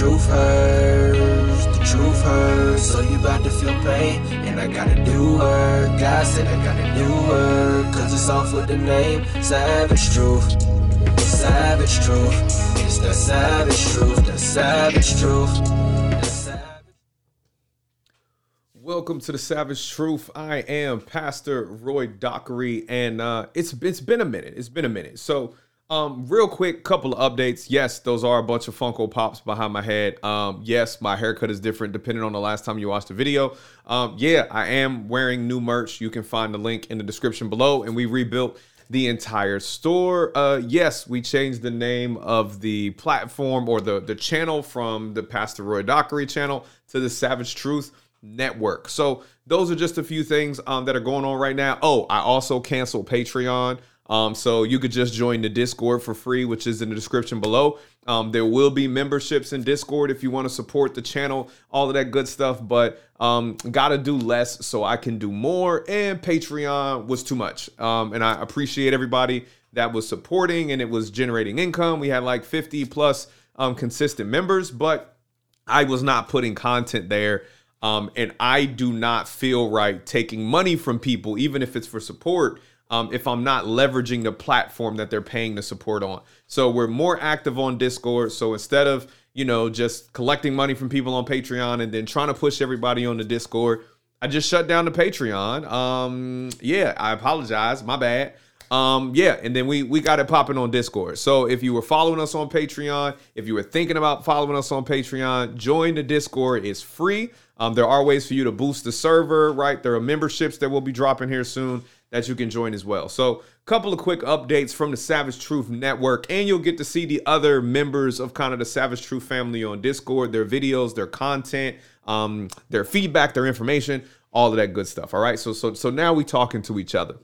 truth hurts, the truth hurts. So you about to feel pain, and I gotta do work. God said I gotta do work, cause it's off with the name Savage Truth. Savage Truth. It's the savage truth, the savage truth. Savage Welcome to the Savage Truth. I am Pastor Roy Dockery, and uh, it's it's been a minute. It's been a minute. So, um, real quick, couple of updates. Yes, those are a bunch of Funko Pops behind my head. Um, yes, my haircut is different depending on the last time you watched the video. Um, yeah, I am wearing new merch. You can find the link in the description below, and we rebuilt the entire store. Uh, yes, we changed the name of the platform or the the channel from the Pastor Roy Dockery channel to the Savage Truth Network. So those are just a few things um, that are going on right now. Oh, I also canceled Patreon. Um, so you could just join the Discord for free, which is in the description below. Um, there will be memberships in Discord if you want to support the channel, all of that good stuff. But um, gotta do less so I can do more. And Patreon was too much. Um, and I appreciate everybody that was supporting and it was generating income. We had like 50 plus um, consistent members, but I was not putting content there. Um, and I do not feel right taking money from people, even if it's for support, um, if I'm not leveraging the platform that they're paying the support on. So we're more active on Discord. So instead of, you know, just collecting money from people on Patreon and then trying to push everybody on the Discord, I just shut down the Patreon. Um, yeah, I apologize. My bad. Um, yeah, and then we we got it popping on Discord. So if you were following us on Patreon, if you were thinking about following us on Patreon, join the Discord. It's free. Um, there are ways for you to boost the server, right? There are memberships that we'll be dropping here soon that you can join as well. So, a couple of quick updates from the Savage Truth Network, and you'll get to see the other members of kind of the Savage Truth family on Discord, their videos, their content, um, their feedback, their information, all of that good stuff. All right. So, so, so now we talking to each other.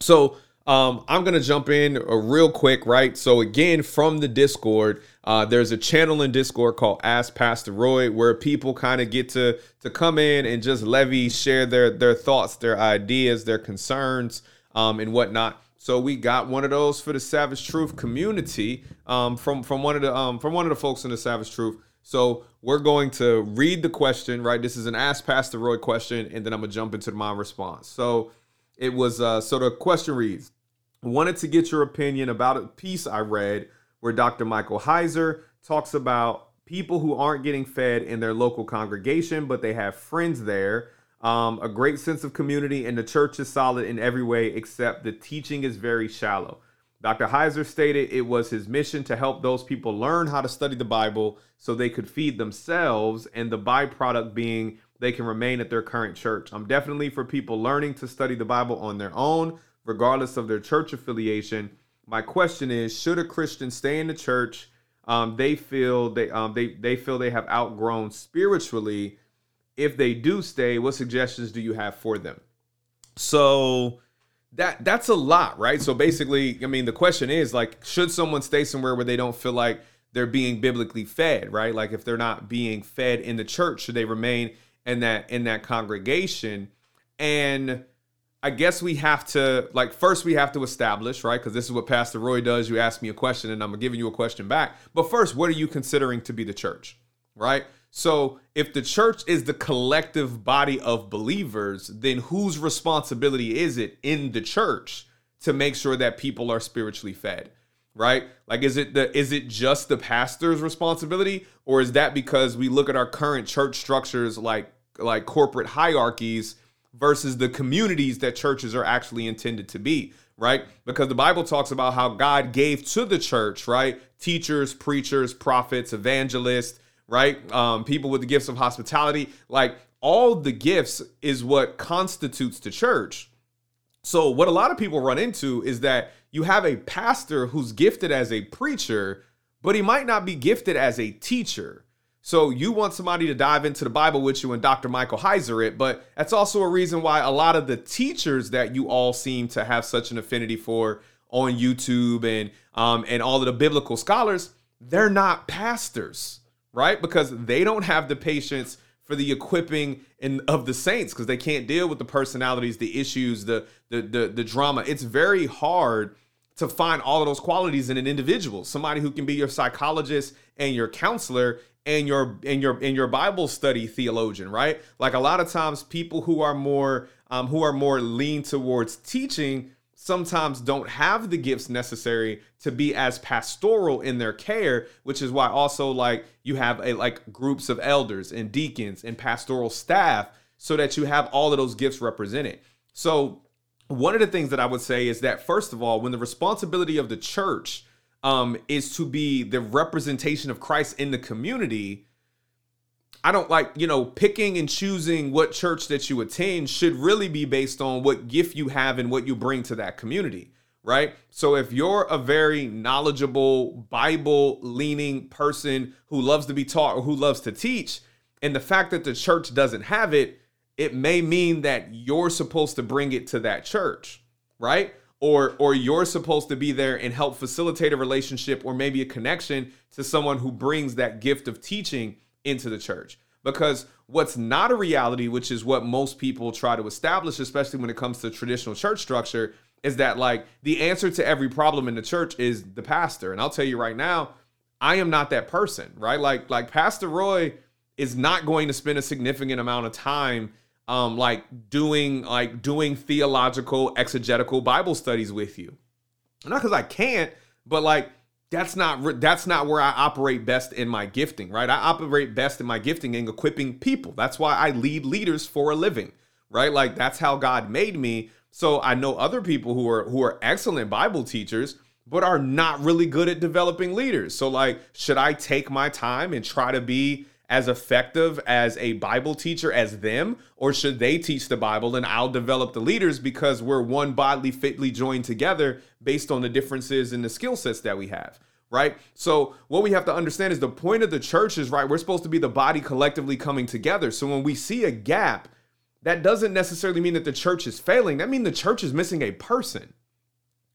So um, I'm gonna jump in uh, real quick, right? So again, from the Discord, uh, there's a channel in Discord called Ask Pastor Roy, where people kind of get to to come in and just levy, share their their thoughts, their ideas, their concerns, um, and whatnot. So we got one of those for the Savage Truth community um, from from one of the um, from one of the folks in the Savage Truth. So we're going to read the question, right? This is an Ask Pastor Roy question, and then I'm gonna jump into my response. So it was uh, so the question reads wanted to get your opinion about a piece I read where Dr. Michael Heiser talks about people who aren't getting fed in their local congregation, but they have friends there. Um, a great sense of community, and the church is solid in every way except the teaching is very shallow. Dr. Heiser stated it was his mission to help those people learn how to study the Bible so they could feed themselves, and the byproduct being they can remain at their current church. I'm definitely for people learning to study the Bible on their own regardless of their church affiliation. My question is: Should a Christian stay in the church? Um, they feel they um, they they feel they have outgrown spiritually. If they do stay, what suggestions do you have for them? So that that's a lot, right? So basically, I mean, the question is like, should someone stay somewhere where they don't feel like they're being biblically fed, right? Like if they're not being fed in the church, should they remain in that in that congregation? And I guess we have to like first we have to establish, right? Because this is what Pastor Roy does. You ask me a question and I'm giving you a question back. But first, what are you considering to be the church? Right? So if the church is the collective body of believers, then whose responsibility is it in the church to make sure that people are spiritually fed? Right? Like is it the is it just the pastor's responsibility or is that because we look at our current church structures like like corporate hierarchies versus the communities that churches are actually intended to be, right? Because the Bible talks about how God gave to the church, right? Teachers, preachers, prophets, evangelists, right? Um, people with the gifts of hospitality. Like all the gifts is what constitutes the church. So, what a lot of people run into is that you have a pastor who's gifted as a preacher, but he might not be gifted as a teacher. So you want somebody to dive into the Bible with you and Dr. Michael Heiser it, but that's also a reason why a lot of the teachers that you all seem to have such an affinity for on YouTube and um, and all of the biblical scholars, they're not pastors, right? Because they don't have the patience for the equipping in, of the saints because they can't deal with the personalities, the issues, the, the the the drama. It's very hard to find all of those qualities in an individual somebody who can be your psychologist and your counselor and your and your and your bible study theologian right? Like a lot of times people who are more um, who are more lean towards teaching sometimes don't have the gifts necessary to be as pastoral in their care which is why also like you have a like groups of elders and deacons and pastoral staff so that you have all of those gifts represented. So one of the things that i would say is that first of all when the responsibility of the church um, is to be the representation of christ in the community I don't like, you know, picking and choosing what church that you attend should really be based on what gift you have and what you bring to that community, right? So if you're a very knowledgeable, Bible leaning person who loves to be taught or who loves to teach, and the fact that the church doesn't have it, it may mean that you're supposed to bring it to that church, right? Or, or you're supposed to be there and help facilitate a relationship or maybe a connection to someone who brings that gift of teaching into the church. Because what's not a reality, which is what most people try to establish, especially when it comes to traditional church structure, is that like the answer to every problem in the church is the pastor. And I'll tell you right now, I am not that person, right? Like like Pastor Roy is not going to spend a significant amount of time um like doing like doing theological exegetical Bible studies with you. Not because I can't, but like that's not that's not where I operate best in my gifting, right? I operate best in my gifting in equipping people. That's why I lead leaders for a living, right? Like that's how God made me. So I know other people who are who are excellent Bible teachers but are not really good at developing leaders. So like should I take my time and try to be as effective as a Bible teacher as them or should they teach the Bible and I'll develop the leaders because we're one bodily fitly joined together based on the differences in the skill sets that we have right? So what we have to understand is the point of the church is right. We're supposed to be the body collectively coming together. So when we see a gap, that doesn't necessarily mean that the church is failing. That means the church is missing a person,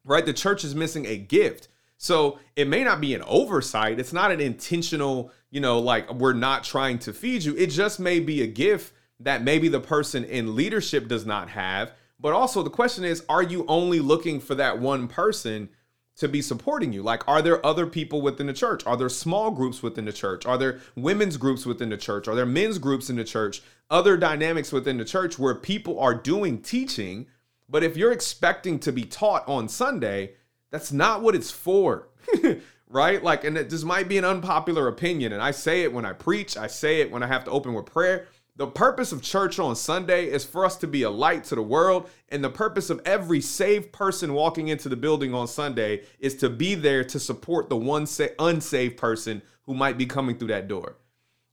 right? The church is missing a gift. So it may not be an oversight. It's not an intentional, you know, like we're not trying to feed you. It just may be a gift that maybe the person in leadership does not have. But also the question is, are you only looking for that one person to be supporting you? Like, are there other people within the church? Are there small groups within the church? Are there women's groups within the church? Are there men's groups in the church? Other dynamics within the church where people are doing teaching, but if you're expecting to be taught on Sunday, that's not what it's for. right? Like, and this might be an unpopular opinion, and I say it when I preach, I say it when I have to open with prayer. The purpose of church on Sunday is for us to be a light to the world. And the purpose of every saved person walking into the building on Sunday is to be there to support the one unsaved person who might be coming through that door.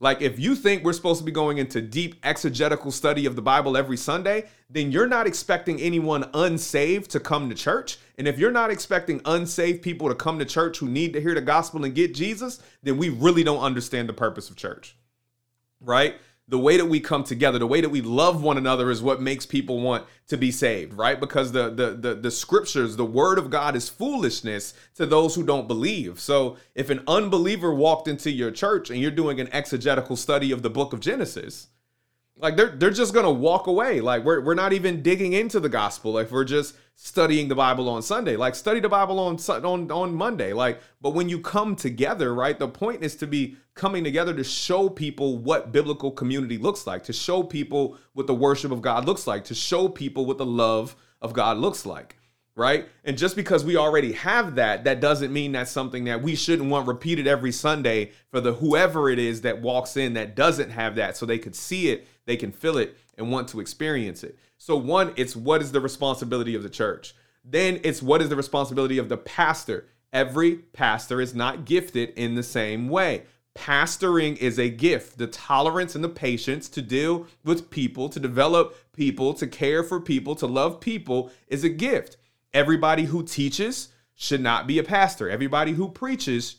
Like, if you think we're supposed to be going into deep exegetical study of the Bible every Sunday, then you're not expecting anyone unsaved to come to church. And if you're not expecting unsaved people to come to church who need to hear the gospel and get Jesus, then we really don't understand the purpose of church. Right? The way that we come together, the way that we love one another is what makes people want to be saved, right? Because the the the, the scriptures, the word of God is foolishness to those who don't believe. So if an unbeliever walked into your church and you're doing an exegetical study of the book of Genesis, like they're they're just gonna walk away. Like we're we're not even digging into the gospel. Like we're just studying the Bible on Sunday. Like study the Bible on on on Monday. Like, but when you come together, right? The point is to be coming together to show people what biblical community looks like, to show people what the worship of God looks like, to show people what the love of God looks like right? And just because we already have that, that doesn't mean that's something that we shouldn't want repeated every Sunday for the whoever it is that walks in that doesn't have that so they could see it, they can feel it and want to experience it. So one, it's what is the responsibility of the church? Then it's what is the responsibility of the pastor? Every pastor is not gifted in the same way. Pastoring is a gift. The tolerance and the patience to deal with people, to develop people, to care for people, to love people is a gift. Everybody who teaches should not be a pastor. Everybody who preaches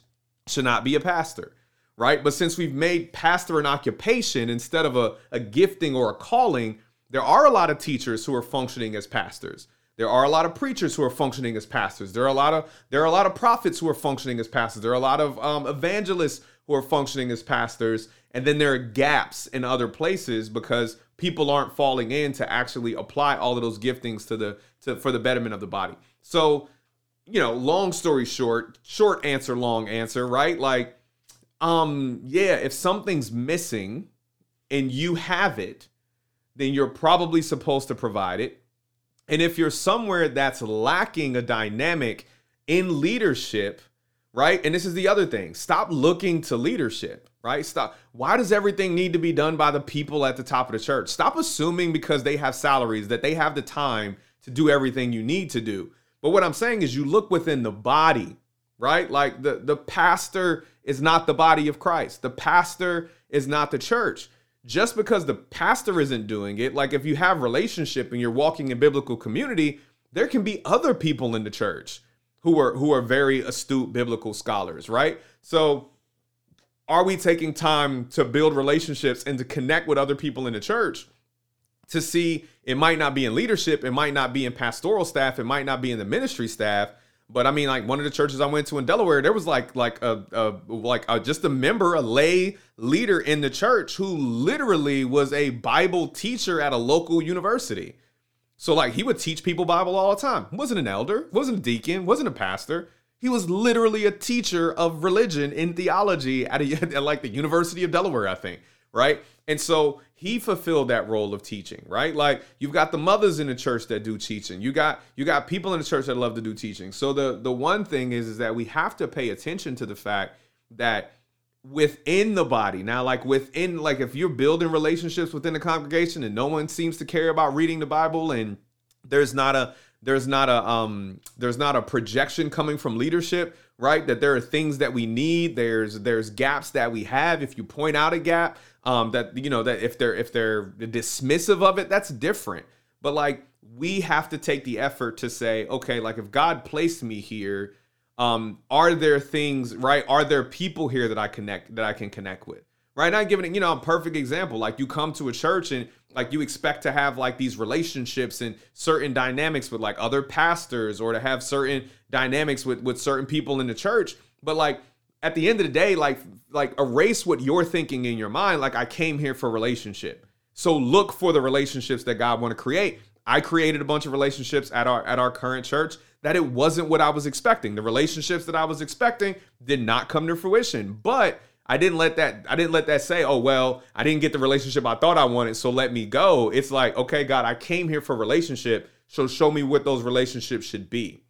should not be a pastor, right? But since we've made pastor an occupation instead of a, a gifting or a calling, there are a lot of teachers who are functioning as pastors. There are a lot of preachers who are functioning as pastors. There are a lot of there are a lot of prophets who are functioning as pastors. There are a lot of um, evangelists who are functioning as pastors. And then there are gaps in other places because people aren't falling in to actually apply all of those giftings to the to for the betterment of the body. So you know, long story short, short answer, long answer, right? Like, um, yeah, if something's missing and you have it, then you're probably supposed to provide it. And if you're somewhere that's lacking a dynamic in leadership, right? And this is the other thing stop looking to leadership, right? Stop. Why does everything need to be done by the people at the top of the church? Stop assuming because they have salaries that they have the time to do everything you need to do. But what I'm saying is you look within the body, right? Like the, the pastor is not the body of Christ, the pastor is not the church. Just because the pastor isn't doing it, like if you have relationship and you're walking in biblical community, there can be other people in the church who are who are very astute biblical scholars, right? So are we taking time to build relationships and to connect with other people in the church to see it might not be in leadership, it might not be in pastoral staff, it might not be in the ministry staff, but I mean, like one of the churches I went to in Delaware, there was like like a, a like a, just a member, a lay leader in the church who literally was a Bible teacher at a local university. So like he would teach people Bible all the time. Wasn't an elder, wasn't a deacon, wasn't a pastor. He was literally a teacher of religion in theology at, a, at like the University of Delaware, I think, right? And so he fulfilled that role of teaching, right? Like you've got the mothers in the church that do teaching. You got you got people in the church that love to do teaching. So the the one thing is is that we have to pay attention to the fact that within the body. Now like within like if you're building relationships within the congregation and no one seems to care about reading the bible and there's not a there's not a um there's not a projection coming from leadership right that there are things that we need there's there's gaps that we have if you point out a gap um that you know that if they're if they're dismissive of it that's different. But like we have to take the effort to say okay like if god placed me here um, are there things right? Are there people here that I connect that I can connect with? Right Not giving it, you know a perfect example. Like you come to a church and like you expect to have like these relationships and certain dynamics with like other pastors or to have certain dynamics with with certain people in the church. But like at the end of the day, like like erase what you're thinking in your mind. Like I came here for relationship. So look for the relationships that God want to create. I created a bunch of relationships at our at our current church that it wasn't what I was expecting. The relationships that I was expecting did not come to fruition. But I didn't let that I didn't let that say, "Oh, well, I didn't get the relationship I thought I wanted, so let me go." It's like, "Okay, God, I came here for relationship, so show me what those relationships should be."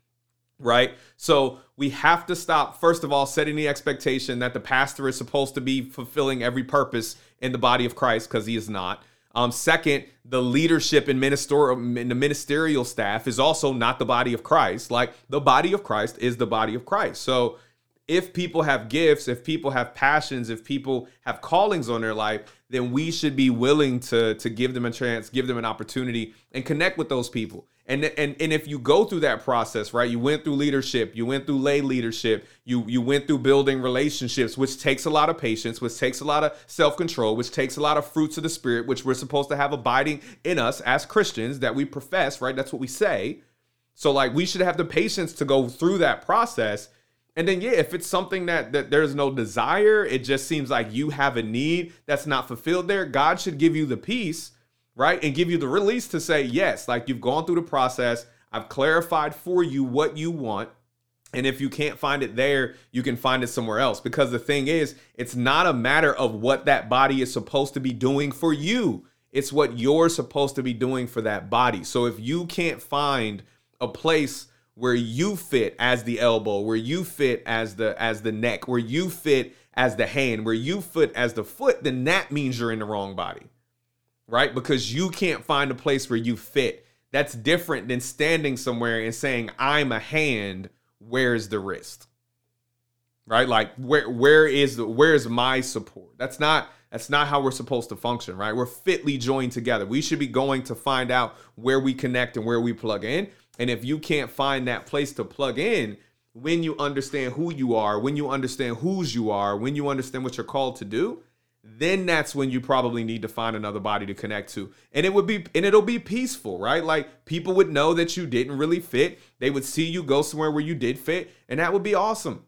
Right? So, we have to stop first of all setting the expectation that the pastor is supposed to be fulfilling every purpose in the body of Christ because he is not. Um, second, the leadership and ministerial the ministerial staff is also not the body of Christ. Like the body of Christ is the body of Christ. So if people have gifts, if people have passions, if people have callings on their life, then we should be willing to to give them a chance, give them an opportunity, and connect with those people. And and and if you go through that process, right? You went through leadership, you went through lay leadership, you you went through building relationships, which takes a lot of patience, which takes a lot of self-control, which takes a lot of fruits of the spirit, which we're supposed to have abiding in us as Christians that we profess, right? That's what we say. So like we should have the patience to go through that process and then yeah, if it's something that that there's no desire, it just seems like you have a need that's not fulfilled there, God should give you the peace, right? And give you the release to say, "Yes, like you've gone through the process. I've clarified for you what you want." And if you can't find it there, you can find it somewhere else. Because the thing is, it's not a matter of what that body is supposed to be doing for you. It's what you're supposed to be doing for that body. So if you can't find a place where you fit as the elbow, where you fit as the as the neck, where you fit as the hand, where you fit as the foot, then that means you're in the wrong body. Right? Because you can't find a place where you fit. That's different than standing somewhere and saying, I'm a hand, where's the wrist? Right? Like where where is the where's my support? That's not that's not how we're supposed to function, right? We're fitly joined together. We should be going to find out where we connect and where we plug in. And if you can't find that place to plug in, when you understand who you are, when you understand whose you are, when you understand what you're called to do, then that's when you probably need to find another body to connect to. And it would be and it'll be peaceful, right? Like people would know that you didn't really fit. They would see you go somewhere where you did fit, and that would be awesome.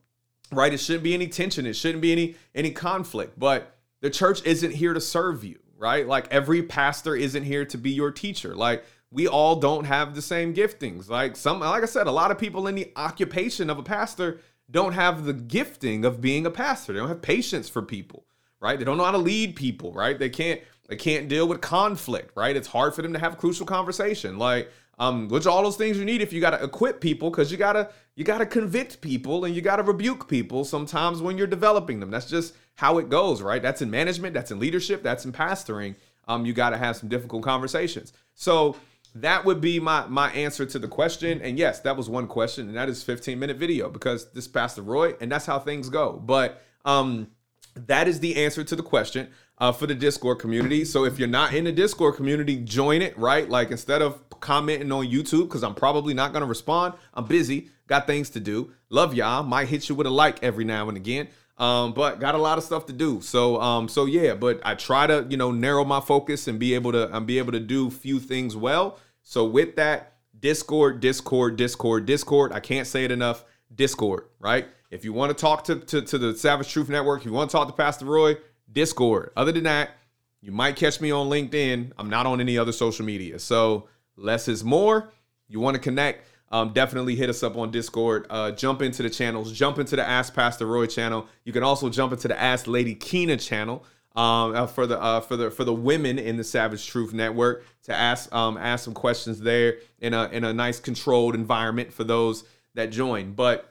Right? It shouldn't be any tension, it shouldn't be any any conflict. But the church isn't here to serve you, right? Like every pastor isn't here to be your teacher. Like we all don't have the same giftings. Like some, like I said, a lot of people in the occupation of a pastor don't have the gifting of being a pastor. They don't have patience for people, right? They don't know how to lead people, right? They can't they can't deal with conflict, right? It's hard for them to have crucial conversation. Like um, which all those things you need if you got to equip people because you gotta you gotta convict people and you gotta rebuke people sometimes when you're developing them. That's just how it goes, right? That's in management, that's in leadership, that's in pastoring. Um, you got to have some difficult conversations. So that would be my my answer to the question. And yes, that was one question, and that is 15 minute video because this Pastor Roy, and that's how things go. But um, that is the answer to the question uh, for the Discord community. So if you're not in the Discord community, join it, right? Like instead of commenting on YouTube, because I'm probably not going to respond, I'm busy, got things to do. Love y'all. Might hit you with a like every now and again. Um, but got a lot of stuff to do. So um, so yeah, but I try to, you know, narrow my focus and be able to and be able to do few things well. So with that, Discord, Discord, Discord, Discord. I can't say it enough. Discord, right? If you want to talk to, to, to the Savage Truth Network, if you want to talk to Pastor Roy, Discord. Other than that, you might catch me on LinkedIn. I'm not on any other social media. So less is more. You want to connect, um, definitely hit us up on Discord. Uh, jump into the channels. Jump into the Ask Pastor Roy channel. You can also jump into the Ask Lady Keena channel um, uh, for the uh, for the for the women in the Savage Truth Network to ask um, ask some questions there in a in a nice controlled environment for those that join. But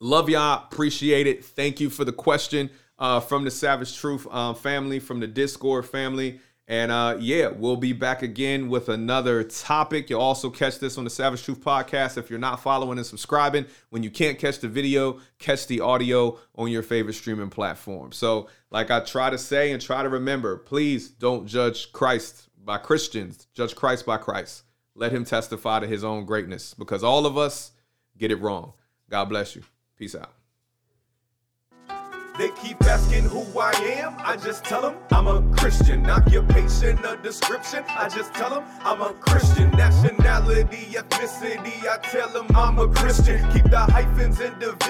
love y'all, appreciate it. Thank you for the question uh, from the Savage Truth um, family, from the Discord family. And uh, yeah, we'll be back again with another topic. You'll also catch this on the Savage Truth podcast. If you're not following and subscribing, when you can't catch the video, catch the audio on your favorite streaming platform. So, like I try to say and try to remember, please don't judge Christ by Christians, judge Christ by Christ. Let him testify to his own greatness because all of us get it wrong. God bless you. Peace out. They keep asking who I am. I just tell them I'm a Christian. Occupation, a description. I just tell them I'm a Christian. Nationality, ethnicity. I tell them I'm a Christian. Keep the hyphens in division.